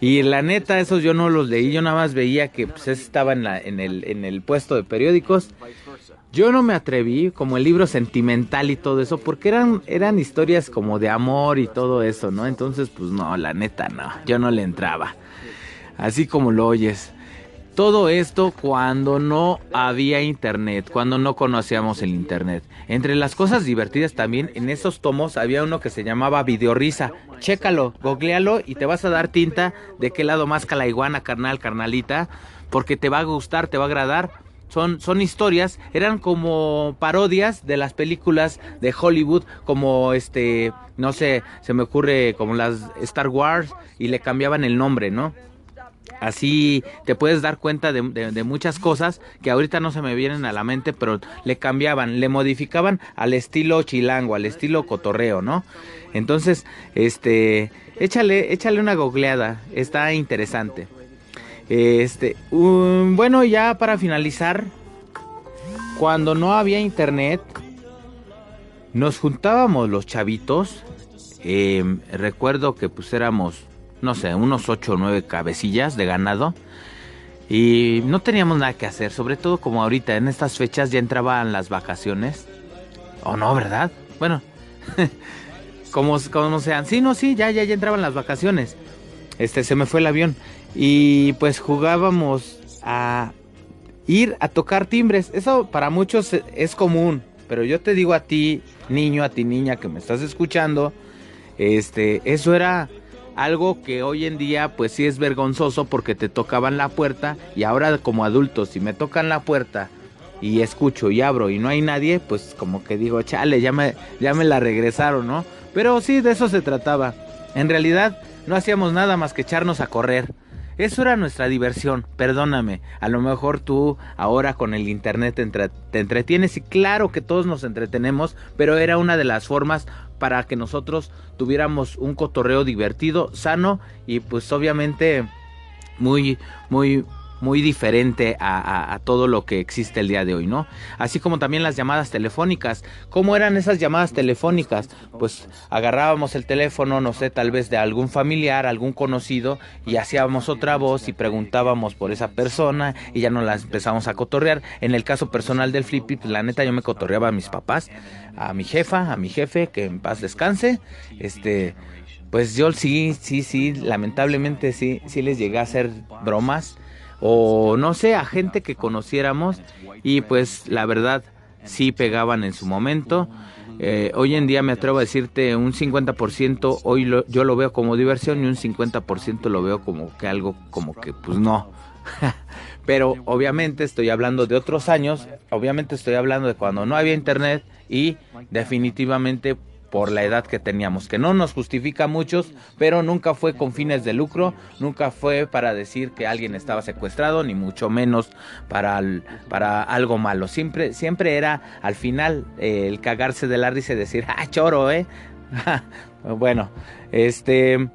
Y la neta, esos yo no los leí, yo nada más veía que pues, estaba en, la, en, el, en el puesto de periódicos yo no me atreví, como el libro sentimental y todo eso, porque eran, eran historias como de amor y todo eso, ¿no? Entonces, pues no, la neta no, yo no le entraba. Así como lo oyes. Todo esto cuando no había internet, cuando no conocíamos el internet. Entre las cosas divertidas también, en esos tomos había uno que se llamaba Videorisa. Chécalo, googlealo y te vas a dar tinta de qué lado más iguana, carnal, carnalita, porque te va a gustar, te va a agradar son, son historias, eran como parodias de las películas de Hollywood, como este, no sé, se me ocurre como las Star Wars y le cambiaban el nombre, ¿no? Así te puedes dar cuenta de, de, muchas cosas que ahorita no se me vienen a la mente, pero le cambiaban, le modificaban al estilo chilango, al estilo cotorreo, ¿no? Entonces, este, échale, échale una googleada, está interesante. Este, bueno, ya para finalizar, cuando no había internet, nos juntábamos los chavitos. Em, recuerdo que pues éramos, no sé, unos 8 o 9 cabecillas de ganado. Y no teníamos nada que hacer, sobre todo como ahorita, en estas fechas ya entraban las vacaciones. ¿O no, verdad? Bueno, como, como sean. Sí, no, sí, ya, ya, ya entraban las vacaciones. Este, se me fue el avión. Y pues jugábamos a ir a tocar timbres. Eso para muchos es común, pero yo te digo a ti, niño, a ti niña que me estás escuchando, este, eso era algo que hoy en día pues sí es vergonzoso porque te tocaban la puerta y ahora como adultos si me tocan la puerta y escucho y abro y no hay nadie, pues como que digo, chale, ya me, ya me la regresaron, ¿no? Pero sí, de eso se trataba. En realidad no hacíamos nada más que echarnos a correr. Eso era nuestra diversión, perdóname. A lo mejor tú ahora con el internet te, entretienes y claro que todos nos entretenemos, pero era una de las formas para que nosotros tuviéramos un cotorreo divertido, sano y pues obviamente muy, muy, muy diferente a, todo lo que existe el día de hoy, ¿no? Así como también las llamadas telefónicas. ¿Cómo eran esas llamadas telefónicas? Pues agarrábamos el teléfono, no sé, tal vez de algún familiar, algún conocido, y hacíamos otra voz y preguntábamos por esa persona y ya nos la empezamos a cotorrear. En el caso personal del Flippy, pues, la neta yo me cotorreaba a mis papás, a mi jefa, a mi jefe, que en paz descanse. Este, pues yo sí, sí, sí, lamentablemente sí, sí les llegué a hacer bromas o no sé, a gente que conociéramos y pues la verdad sí pegaban en su momento. Eh, hoy en día me atrevo a decirte un 50% hoy lo- yo lo veo como diversión y un 50% lo veo como que algo como que pues no. Pero obviamente estoy hablando de otros años, obviamente estoy hablando de cuando no había internet y definitivamente por la edad que teníamos, que no nos justifica muchos, pero nunca fue con fines de lucro, nunca fue para decir que alguien estaba secuestrado, ni mucho menos para, para algo malo. Siempre, siempre era al final eh, el cagarse de la risa y decir, ah, choro, eh. bueno, este,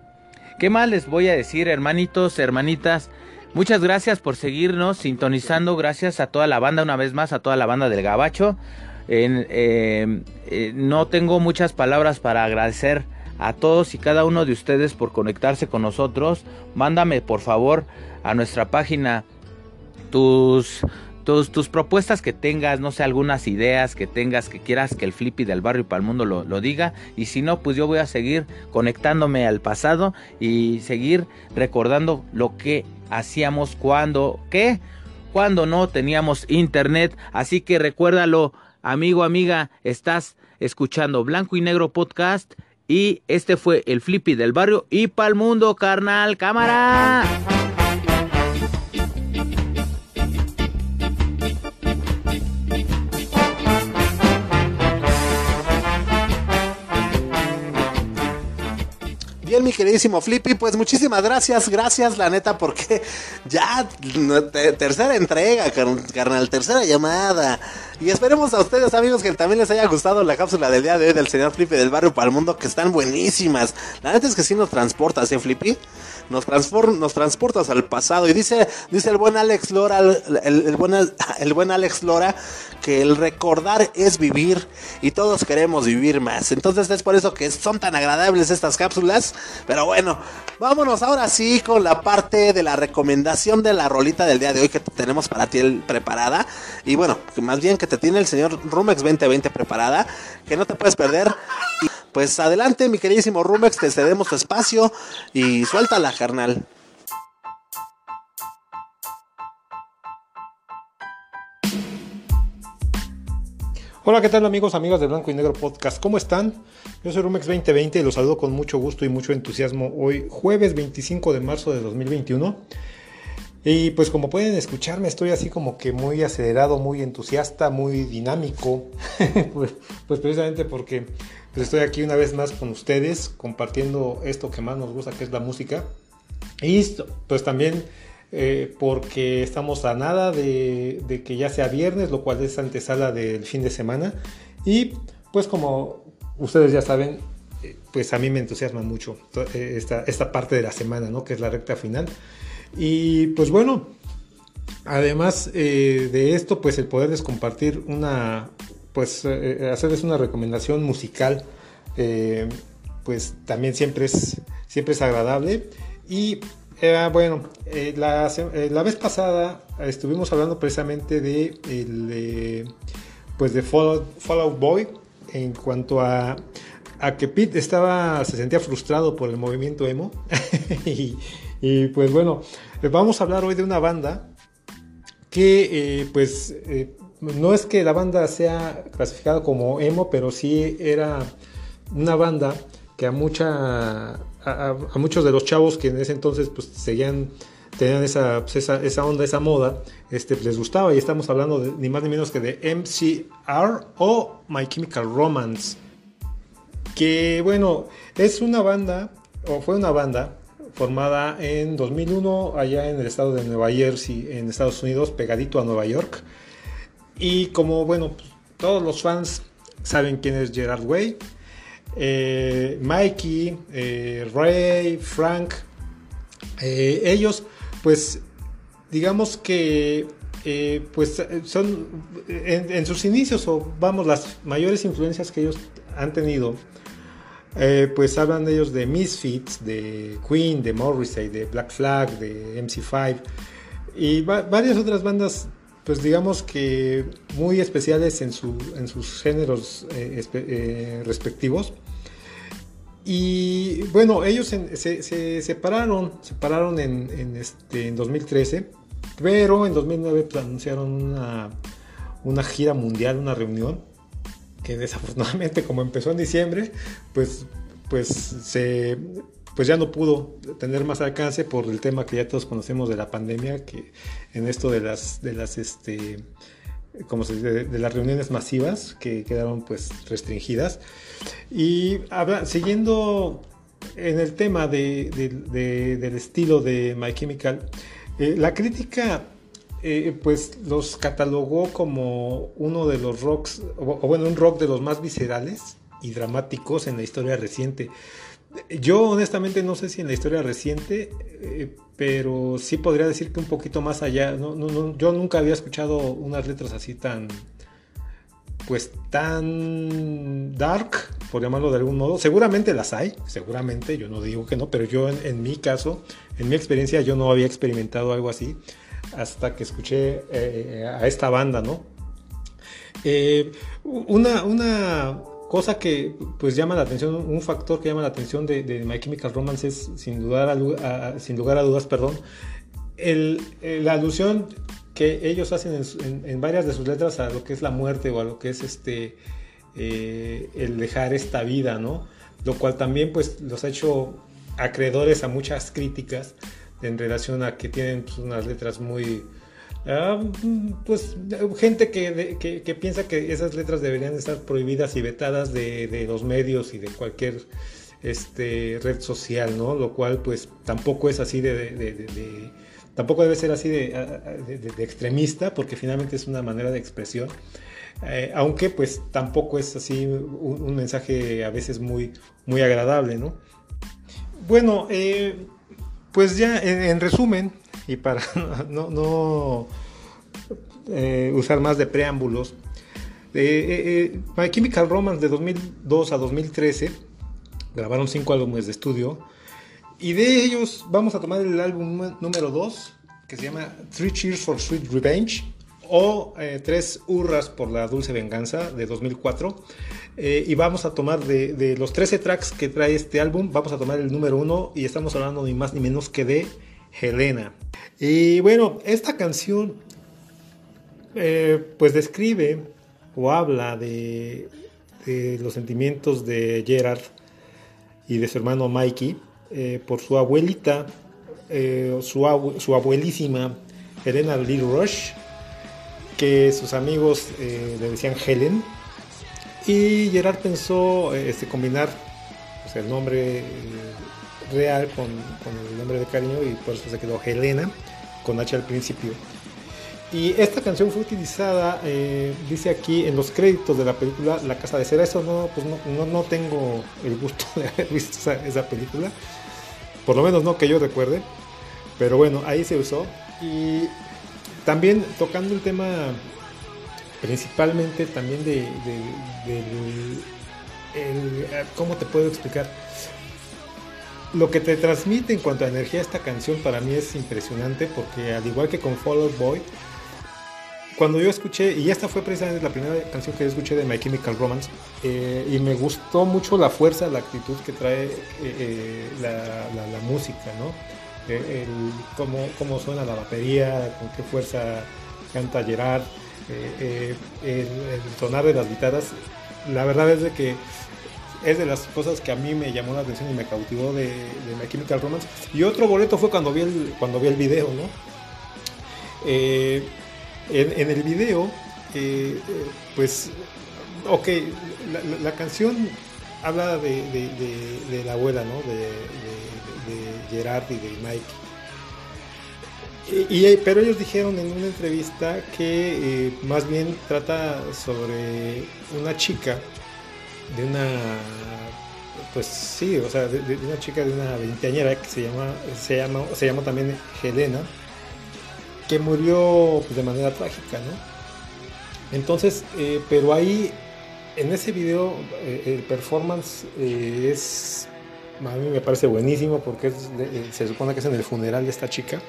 ¿qué más les voy a decir, hermanitos, hermanitas? Muchas gracias por seguirnos sintonizando. Gracias a toda la banda, una vez más, a toda la banda del Gabacho. Eh, eh, no tengo muchas palabras para agradecer a todos y cada uno de ustedes por conectarse con nosotros. Mándame, por favor, a nuestra página tus, tus, tus propuestas que tengas, no sé, algunas ideas que tengas, que quieras que el Flippy del barrio para el mundo lo, lo diga. Y si no, pues yo voy a seguir conectándome al pasado y seguir recordando lo que hacíamos cuando, ¿qué? Cuando no teníamos internet. Así que recuérdalo, amigo, amiga, estás escuchando Blanco y Negro Podcast. Y este fue el Flippy del barrio y pa'l mundo, carnal, cámara. Mi queridísimo Flippy, pues muchísimas gracias, gracias, la neta, porque ya tercera entrega, car- carnal, tercera llamada. Y esperemos a ustedes, amigos, que también les haya gustado la cápsula del día de hoy del señor Flippy del barrio para el mundo, que están buenísimas. La neta es que sí nos transportas, ¿eh, Flippy? Nos, transportas al pasado. Y dice, dice el buen Alex Lora, el, buen, el buen Alex Lora, que el recordar es vivir y todos queremos vivir más. Entonces es por eso que son tan agradables estas cápsulas. Pero bueno, vámonos ahora sí con la parte de la recomendación de la rolita del día de hoy que tenemos para ti preparada. Y bueno, más bien que te tiene el señor Rumex 2020 preparada, que no te puedes perder. Pues adelante, mi queridísimo Rumex, te cedemos tu espacio y suéltala, carnal. Hola, ¿qué tal amigos, amigas de Blanco y Negro Podcast? ¿Cómo están? Yo soy Rumex 2020 y los saludo con mucho gusto y mucho entusiasmo hoy, jueves 25 de marzo de 2021. Y pues como pueden escucharme, estoy así como que muy acelerado, muy entusiasta, muy dinámico. pues, pues precisamente porque pues, estoy aquí una vez más con ustedes, compartiendo esto que más nos gusta, que es la música. Y pues también eh, porque estamos a nada de, que ya sea viernes, lo cual es antesala del fin de semana. Y pues como ustedes ya saben, eh, pues a mí me entusiasma mucho eh, esta, esta parte de la semana, ¿no? Que es la recta final. Y pues bueno, además de esto, pues el poderles compartir una, pues eh, hacerles una recomendación musical, eh, pues también siempre es, siempre es agradable. Y eh, bueno, eh, la, eh, la vez pasada eh, estuvimos hablando precisamente de el, eh, pues de Fallout, Fallout Boy en cuanto a, a que Pete estaba se sentía frustrado por el movimiento emo y, y, pues bueno eh, vamos a hablar hoy de una banda que eh, pues eh, no es que la banda sea clasificada como emo pero sí era una banda que a mucha a, muchos de los chavos que en ese entonces pues tenían esa, pues, esa, esa onda, esa moda, este, les gustaba y estamos hablando de, ni más ni menos que de MCR o My Chemical Romance que bueno, es una banda, o fue una banda formada en 2001 allá en el estado de Nueva Jersey, en Estados Unidos, pegadito a Nueva York. Y como bueno, pues, todos los fans saben quién es Gerard Way, eh, Mikey, eh, Ray, Frank, eh, ellos pues digamos que eh, pues son en, en, sus inicios o vamos las mayores influencias que ellos han tenido eh, pues hablan ellos de Misfits, de Queen, de Morrissey, de Black Flag, de MC5 y varias otras bandas pues digamos que muy especiales en, su, en sus géneros eh, eh, respectivos. Y bueno, ellos se, se, separaron, separaron en, en, este, en 2013, pero en 2009 pues, anunciaron una, una gira mundial, una reunión, que desafortunadamente como empezó en diciembre, pues, pues se pues ya no pudo tener más alcance por el tema que ya todos conocemos de la pandemia, que en esto de las, de las, este, como se dice, de, las reuniones masivas que quedaron pues restringidas. Y siguiendo en el tema de, del estilo de My Chemical, eh, la crítica eh, pues los catalogó como uno de los rocks, o, bueno, un rock de los más viscerales y dramáticos en la historia reciente. Yo honestamente no sé si en la historia reciente, eh, pero sí podría decir que un poquito más allá. yo nunca había escuchado unas letras así tan, pues tan dark, por llamarlo de algún modo. Seguramente las hay, seguramente, yo no digo que no, pero yo en, mi caso, en mi experiencia, yo no había experimentado algo así hasta que escuché eh, a esta banda, ¿no? Eh, una, una Cosa que pues llama la atención, un factor que llama la atención de, My Chemical Romance es sin, dudar a, sin lugar a dudas, perdón, el, la alusión que ellos hacen en, varias de sus letras a lo que es la muerte o a lo que es este eh, el dejar esta vida, ¿no? Lo cual también pues los ha hecho acreedores a muchas críticas en relación a que tienen pues, unas letras muy Ah, pues gente que, piensa que esas letras deberían estar prohibidas y vetadas de, los medios y de cualquier este, red social, ¿no? Lo cual pues tampoco es así de, tampoco debe ser así de, extremista porque finalmente es una manera de expresión. Eh, aunque pues tampoco es así un, mensaje a veces muy, muy agradable, ¿no? Bueno, eh, pues ya en resumen, y para no, eh, usar más de preámbulos, eh, eh, My Chemical Romance de 2002 a 2013 grabaron cinco álbumes de estudio y de ellos vamos a tomar el álbum número 2 que se llama Three Cheers for Sweet Revenge o Tres Hurras por la Dulce Venganza de 2004 y vamos a tomar de, de, los 13 tracks que trae este álbum vamos a tomar el número 1 y estamos hablando ni más ni menos que de Helena. Y bueno, esta canción eh, pues describe o habla de, los sentimientos de Gerard y de su hermano Mikey eh, por su abuelita, eh, su, su, abuelísima Helena Lee Rush, que sus amigos le decían Helen. Y Gerard pensó este, combinar pues, el nombre real con, el nombre de cariño y por eso se quedó Helena con H al principio. Y esta canción fue utilizada, eh, dice aquí, en los créditos de la película La Casa de Cera. Eso no, pues no, no, tengo el gusto de haber visto esa, película. Por lo menos no que yo recuerde. Pero bueno, ahí se usó. Y también tocando el tema principalmente también de, de, ¿cómo te puedo explicar? Lo que te transmite en cuanto a energía esta canción para mí es impresionante porque al igual que con Fall Out Boy, cuando yo escuché, y esta fue precisamente la primera canción que escuché de My Chemical Romance, eh, y me gustó mucho la fuerza, la actitud que trae eh, eh, la, música, ¿no? El, cómo, cómo, suena la batería, con qué fuerza canta Gerard, el, el, de las guitarras. La verdad es de que es de las cosas que a mí me llamó la atención y me cautivó de, de My Romance. Y otro boleto fue cuando vi el, cuando vi el video, ¿no? Eh, en, el video, eh, eh, pues, ok, la, canción habla de, la abuela, ¿no? De, Gerard y de Mike. Y, pero ellos dijeron en una entrevista que más bien trata sobre una chica de una pues sí, o sea, de, una chica de una veinteañera que se llama, se llama, se llama también Helena. que murió pues, de manera trágica, ¿no? Entonces, eh, pero ahí, en ese video, eh, el performance eh, es, a mí me parece buenísimo porque se supone que es en el funeral de esta chica.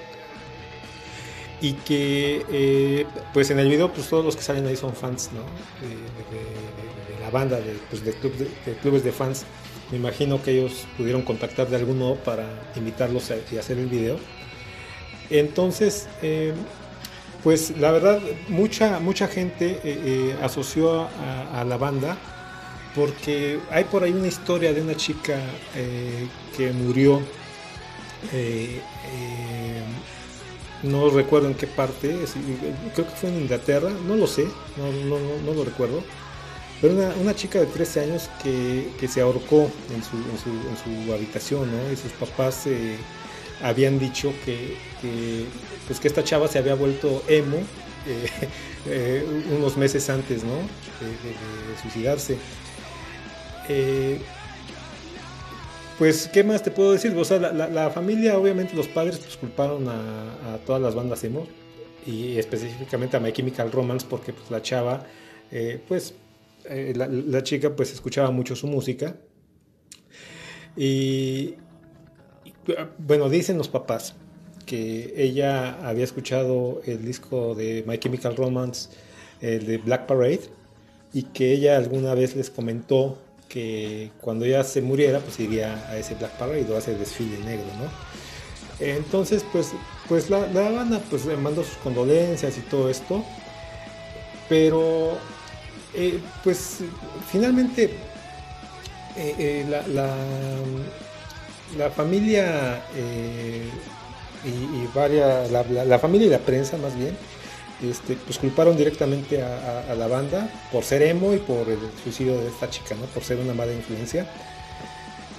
Y que, pues en el video, pues todos los que salen ahí son fans, ¿no? De la banda, de, pues, de, club- de- clubes de fans. Me imagino que ellos pudieron contactar de algún modo para invitarlos a, y hacer el video. Entonces, eh, pues la verdad, mucha, mucha gente eh, eh, asoció a, a la banda porque hay por ahí una historia de una chica que murió, no recuerdo en qué parte, creo que fue en Inglaterra, no lo sé, no, no, no, no lo recuerdo, pero una, chica de 13 años que, se ahorcó en su, en su, en su habitación, ¿no? Y sus papás eh, habían dicho que, que, pues que esta chava se había vuelto emo eh, eh, unos meses antes, ¿no? De, suicidarse. Eh, pues, ¿qué más te puedo decir? O sea, la, familia, obviamente, los padres pues, culparon a, todas las bandas emo y específicamente a My Chemical Romance porque pues, la chava, pues, eh, la, chica, pues, escuchaba mucho su música. Y, bueno, dicen los papás que ella había escuchado el disco de My Chemical Romance, el de Black Parade, y que ella alguna vez les comentó que cuando ella se muriera, pues iría a ese Black Parade o a ese desfile negro, ¿no? Entonces, pues, pues la, la banda pues, mandó sus condolencias y todo esto, pero eh, pues finalmente eh, eh, la, la, familia eh, y, varias, la, familia y la prensa más bien, este, pues culparon directamente a, la banda por ser emo y por el suicidio de esta chica, ¿no? Por ser una mala influencia.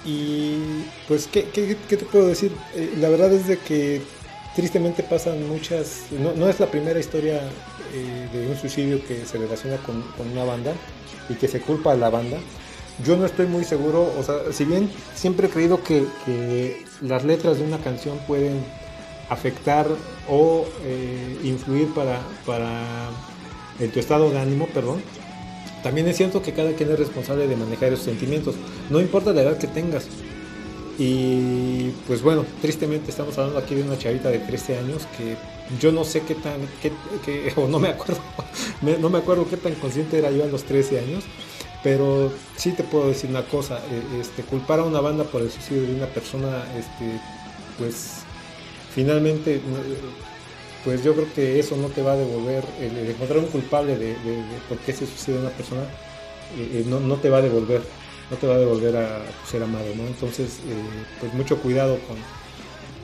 Y pues, ¿qué, qué- te puedo decir? La verdad es de que tristemente pasan muchas, no, es la primera historia eh, de un suicidio que se relaciona con, una banda y que se culpa a la banda. Yo no estoy muy seguro, o sea, si bien siempre he creído que, que las letras de una canción pueden afectar o eh, influir para, para en tu estado de ánimo, perdón, también es cierto que cada quien es responsable de manejar esos sentimientos, no importa la edad que tengas. Y pues bueno, tristemente estamos hablando aquí de una chavita de 13 años que yo no sé qué tan, qué, qué- o no me acuerdo, no me acuerdo qué tan consciente era yo a los 13 años, pero sí te puedo decir una cosa, eh, este, culpar a una banda por el suicidio de una persona, este, pues finalmente, eh, pues yo creo que eso no te va a devolver, el, encontrar un culpable de, de- por qué se suicida una persona, eh, no, no te va a devolver, no te va a devolver a ser amado, ¿no? Entonces, eh, pues mucho cuidado con,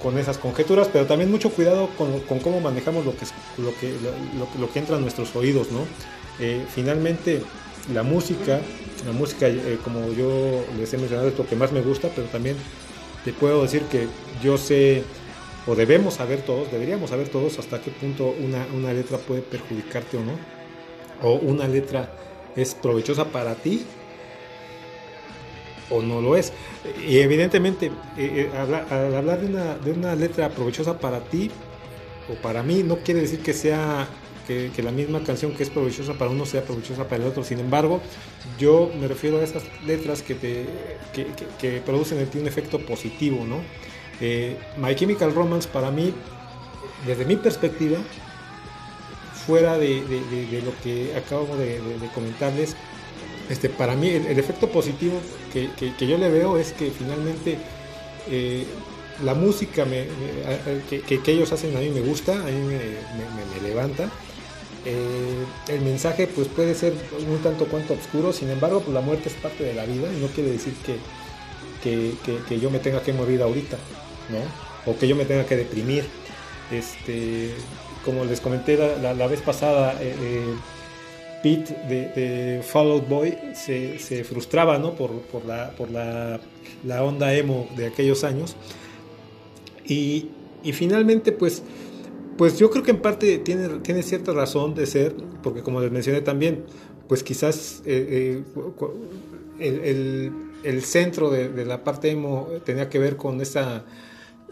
con esas conjeturas, pero también mucho cuidado con, con cómo manejamos lo que, lo que- lo que entra a nuestros oídos, ¿no? Eh, finalmente, la música, la música, eh, como yo les he mencionado, es lo que más me gusta, pero también te puedo decir que yo sé, o debemos saber todos, deberíamos saber todos hasta qué punto una, una letra puede perjudicarte o no, o una letra es provechosa para ti o no lo es. Y evidentemente, eh, eh, al hablar de una, de una letra provechosa para ti o para mí, no quiere decir que sea que, la misma canción que es provechosa para uno sea provechosa para el otro. Sin embargo, yo me refiero a esas letras que, te, que, producen en ti un efecto positivo, ¿no? Eh, My Chemical Romance para mí, desde mi perspectiva, fuera de, lo que acabo de comentarles, este, para mí el, efecto positivo que, que- yo le veo es que finalmente eh, la música que, que- ellos hacen a mí me gusta, a mí me, me- levanta. Eh, el mensaje pues puede ser un tanto cuanto oscuro, sin embargo pues la muerte es parte de la vida y no quiere decir que, que, que- yo me tenga que morir ahorita, ¿no? O que yo me tenga que deprimir. Este, como les comenté la, la- vez pasada, eh, Pete de, de Fall Out Boy se, frustraba ¿no? por, por, la, por la, la onda emo de aquellos años. Y, y finalmente, pues, pues yo creo que en parte tiene, tiene cierta razón de ser, porque como les mencioné también, pues quizás eh, eh, el- el centro de, de la parte emo tenía que ver con esa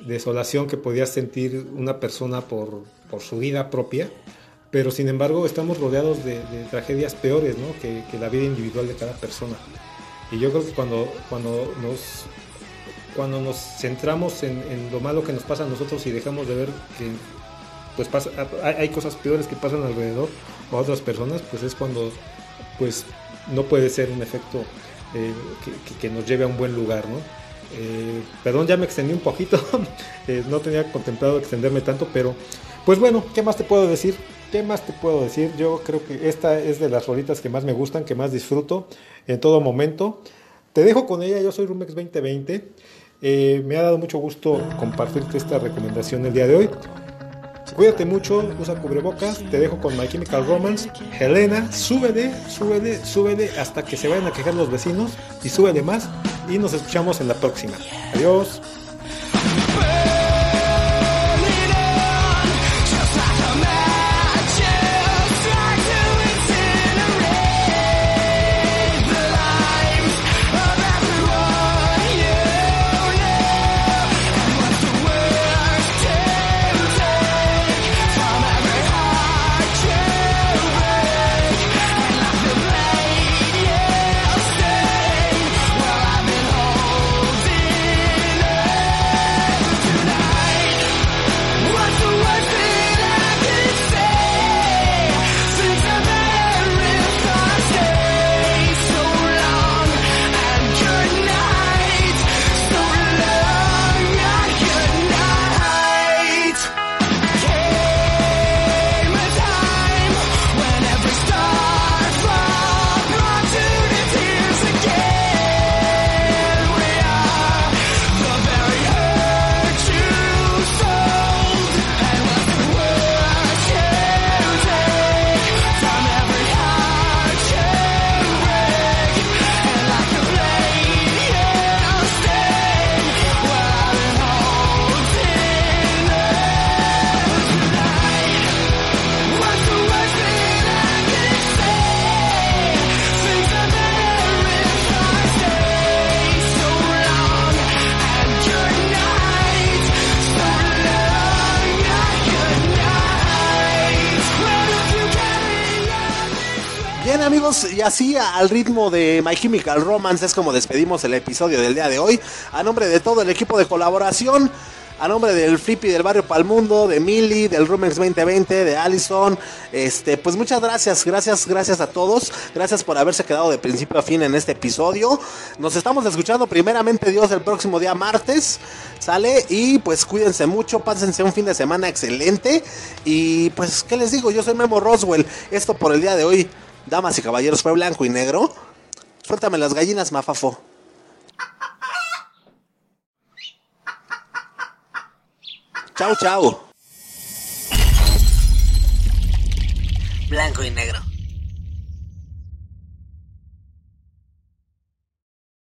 desolación que podía sentir una persona por, por su vida propia, pero sin embargo estamos rodeados de, tragedias peores ¿no? que, la vida individual de cada persona. Y yo creo que cuando, cuando, nos, cuando nos centramos en, lo malo que nos pasa a nosotros y dejamos de ver que pues pasa, hay cosas peores que pasan alrededor o a otras personas, pues es cuando pues no puede ser un efecto eh, que, que, nos lleve a un buen lugar, ¿no? Eh, perdón, ya me extendí un poquito, eh, no tenía contemplado extenderme tanto, pero pues bueno, ¿qué más te puedo decir? ¿Qué más te puedo decir? Yo creo que esta es de las rolitas que más me gustan, que más disfruto en todo momento. Te dejo con ella, yo soy Rumex 2020. Eh, me ha dado mucho gusto compartirte esta recomendación el día de hoy. Cuídate mucho, usa cubrebocas, te dejo con My Chemical Romance. Helena, súbele, súbele, súbele hasta que se vayan a quejar los vecinos y súbele más y nos escuchamos en la próxima. Adiós. Así al ritmo de My Chemical Romance es como despedimos el episodio del día de hoy. A nombre de todo el equipo de colaboración, a nombre del Flippy del Barrio Palmundo, de Mili, del Rumex 2020, de Allison, este, pues muchas gracias, gracias, gracias a todos, gracias por haberse quedado de principio a fin en este episodio. Nos estamos escuchando primeramente Dios el próximo día martes, sale y pues cuídense mucho, pásense un fin de semana excelente y pues qué les digo, yo soy Memo Roswell, esto por el día de hoy. Damas y caballeros, fue blanco y negro. Suéltame las gallinas, mafafo. Chau, chau. Blanco y negro.